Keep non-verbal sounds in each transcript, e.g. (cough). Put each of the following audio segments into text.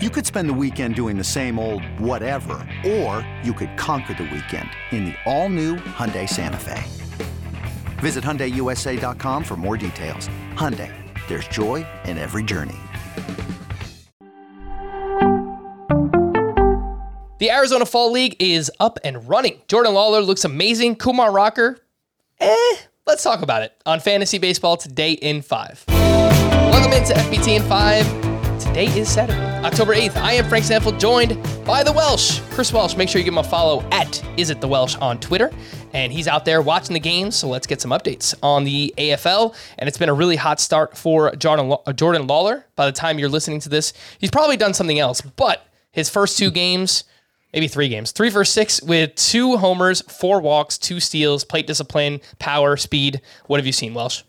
You could spend the weekend doing the same old whatever, or you could conquer the weekend in the all-new Hyundai Santa Fe. Visit HyundaiUSA.com for more details. Hyundai, there's joy in every journey. The Arizona Fall League is up and running. Jordan Lawlar looks amazing. Kumar Rocker, eh, let's talk about it on Fantasy Baseball today in 5. Welcome into FBT in 5. Today is Saturday, October 8th. I am Frank Stampfl, joined by the Welsh. Chris Welsh, make sure you give him a follow at Is It The Welsh on Twitter. And he's out there watching the games, so let's get some updates on the AFL. And it's been a really hot start for Jordan, uh, Jordan Lawlar. By the time you're listening to this, he's probably done something else, but his first two games, maybe three games, three for six with two homers, four walks, two steals, plate discipline, power, speed. What have you seen, Welsh?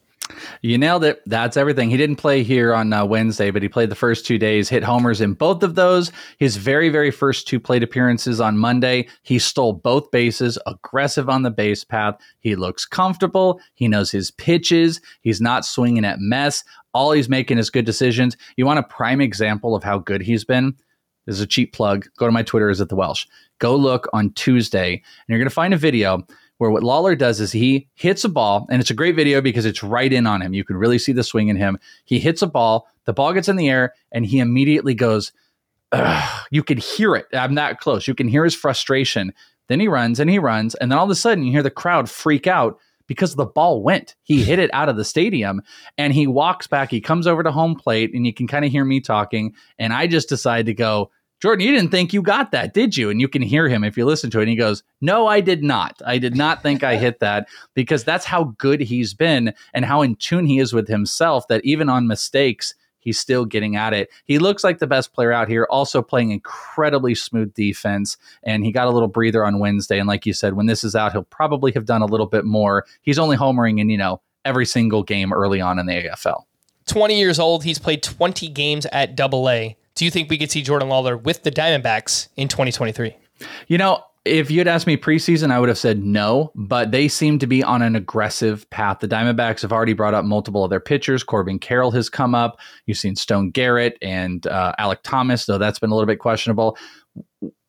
You nailed it. That's everything. He didn't play here on uh, Wednesday, but he played the first two days, hit homers in both of those. His very, very first two plate appearances on Monday, he stole both bases, aggressive on the base path. He looks comfortable. He knows his pitches. He's not swinging at mess. All he's making is good decisions. You want a prime example of how good he's been? This is a cheap plug. Go to my Twitter, is at the Welsh. Go look on Tuesday, and you're going to find a video where what Lawlar does is he hits a ball, and it's a great video because it's right in on him. You can really see the swing in him. He hits a ball, the ball gets in the air, and he immediately goes, You can hear it. I'm that close. You can hear his frustration. Then he runs and he runs, and then all of a sudden you hear the crowd freak out because the ball went. He hit it out of the stadium and he walks back. He comes over to home plate, and you can kind of hear me talking. And I just decide to go, Jordan, you didn't think you got that, did you? And you can hear him if you listen to it. And he goes, No, I did not. I did not think I hit that (laughs) because that's how good he's been and how in tune he is with himself that even on mistakes, he's still getting at it. He looks like the best player out here, also playing incredibly smooth defense. And he got a little breather on Wednesday. And like you said, when this is out, he'll probably have done a little bit more. He's only homering in, you know, every single game early on in the AFL. 20 years old. He's played 20 games at double A do you think we could see Jordan Lawlar with the Diamondbacks in 2023? You know, if you'd asked me preseason, I would have said no, but they seem to be on an aggressive path. The Diamondbacks have already brought up multiple of their pitchers. Corbin Carroll has come up. You've seen Stone Garrett and uh, Alek Thomas, though that's been a little bit questionable.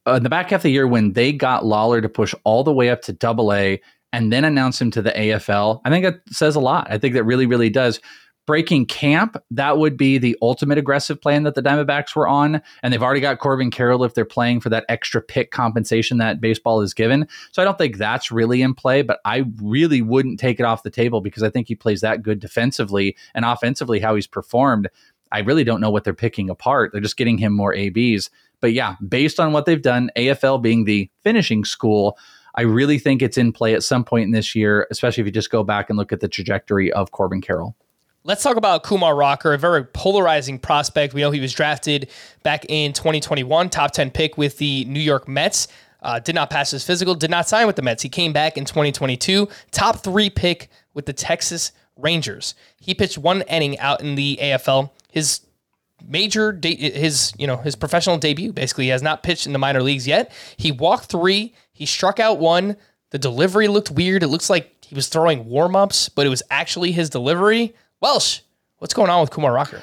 Uh, in the back half of the year, when they got Lawlar to push all the way up to double A and then announce him to the AFL, I think that says a lot. I think that really, really does breaking camp, that would be the ultimate aggressive plan that the Diamondbacks were on. And they've already got Corbin Carroll if they're playing for that extra pick compensation that baseball is given. So I don't think that's really in play, but I really wouldn't take it off the table because I think he plays that good defensively and offensively, how he's performed. I really don't know what they're picking apart. They're just getting him more ABs. But yeah, based on what they've done, AFL being the finishing school, I really think it's in play at some point in this year, especially if you just go back and look at the trajectory of Corbin Carroll. Let's talk about Kumar Rocker, a very polarizing prospect. We know he was drafted back in 2021, top 10 pick with the New York Mets. Uh, did not pass his physical, did not sign with the Mets. He came back in 2022, top three pick with the Texas Rangers. He pitched one inning out in the AFL. His major de- his you know his professional debut basically he has not pitched in the minor leagues yet he walked three he struck out one the delivery looked weird it looks like he was throwing warm-ups but it was actually his delivery Welsh, what's going on with Kumar Rocker?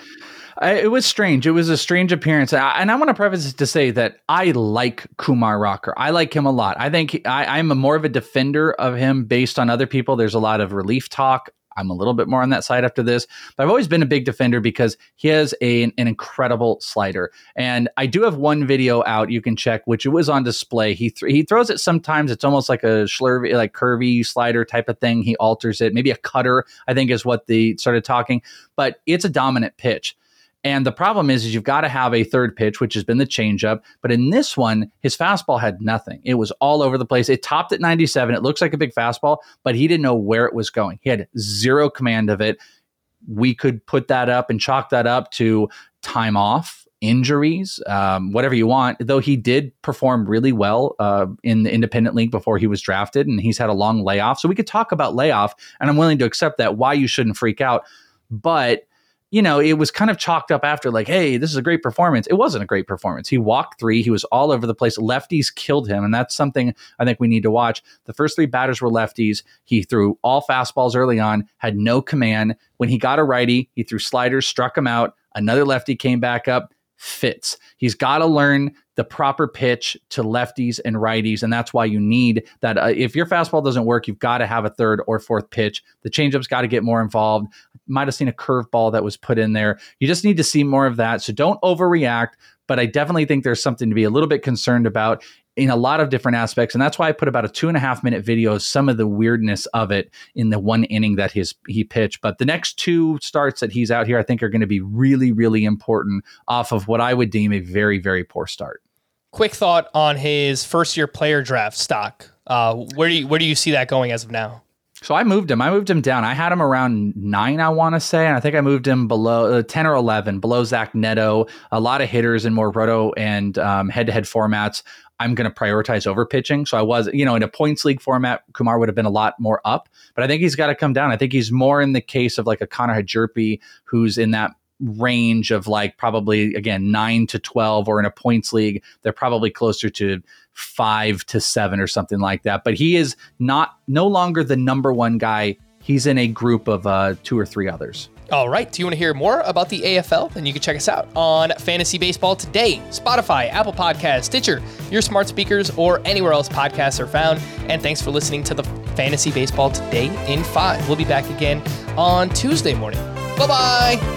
It was strange. It was a strange appearance, and I want to preface it to say that I like Kumar Rocker. I like him a lot. I think I, I'm a more of a defender of him based on other people. There's a lot of relief talk. I'm a little bit more on that side after this, but I've always been a big defender because he has a, an incredible slider. And I do have one video out you can check, which it was on display. He th- he throws it sometimes. It's almost like a schlurvy, like curvy slider type of thing. He alters it, maybe a cutter. I think is what they started talking, but it's a dominant pitch. And the problem is, is you've got to have a third pitch, which has been the changeup. But in this one, his fastball had nothing. It was all over the place. It topped at 97. It looks like a big fastball, but he didn't know where it was going. He had zero command of it. We could put that up and chalk that up to time off, injuries, um, whatever you want. Though he did perform really well uh, in the independent league before he was drafted, and he's had a long layoff. So we could talk about layoff, and I'm willing to accept that. Why you shouldn't freak out, but you know, it was kind of chalked up after, like, hey, this is a great performance. It wasn't a great performance. He walked three. He was all over the place. Lefties killed him. And that's something I think we need to watch. The first three batters were lefties. He threw all fastballs early on, had no command. When he got a righty, he threw sliders, struck him out. Another lefty came back up, fits. He's got to learn the proper pitch to lefties and righties, and that's why you need that. Uh, if your fastball doesn't work, you've got to have a third or fourth pitch. The changeup's got to get more involved. Might have seen a curveball that was put in there. You just need to see more of that. So don't overreact. But I definitely think there's something to be a little bit concerned about in a lot of different aspects. And that's why I put about a two and a half minute video of some of the weirdness of it in the one inning that his he pitched. But the next two starts that he's out here, I think are going to be really, really important off of what I would deem a very, very poor start. Quick thought on his first year player draft stock. Uh, where do you where do you see that going as of now? So I moved him. I moved him down. I had him around nine, I want to say, and I think I moved him below uh, ten or eleven, below Zach Neto. A lot of hitters in more roto and um, head-to-head formats. I'm going to prioritize over pitching. So I was, you know, in a points league format, Kumar would have been a lot more up, but I think he's got to come down. I think he's more in the case of like a Connor Hjerpe, who's in that range of like probably again nine to 12 or in a points league they're probably closer to five to seven or something like that but he is not no longer the number one guy he's in a group of uh, two or three others all right. Do you want to hear more about the AFL? Then you can check us out on Fantasy Baseball Today, Spotify, Apple podcast Stitcher, your smart speakers, or anywhere else podcasts are found. And thanks for listening to the Fantasy Baseball Today in 5. We'll be back again on Tuesday morning. Bye bye.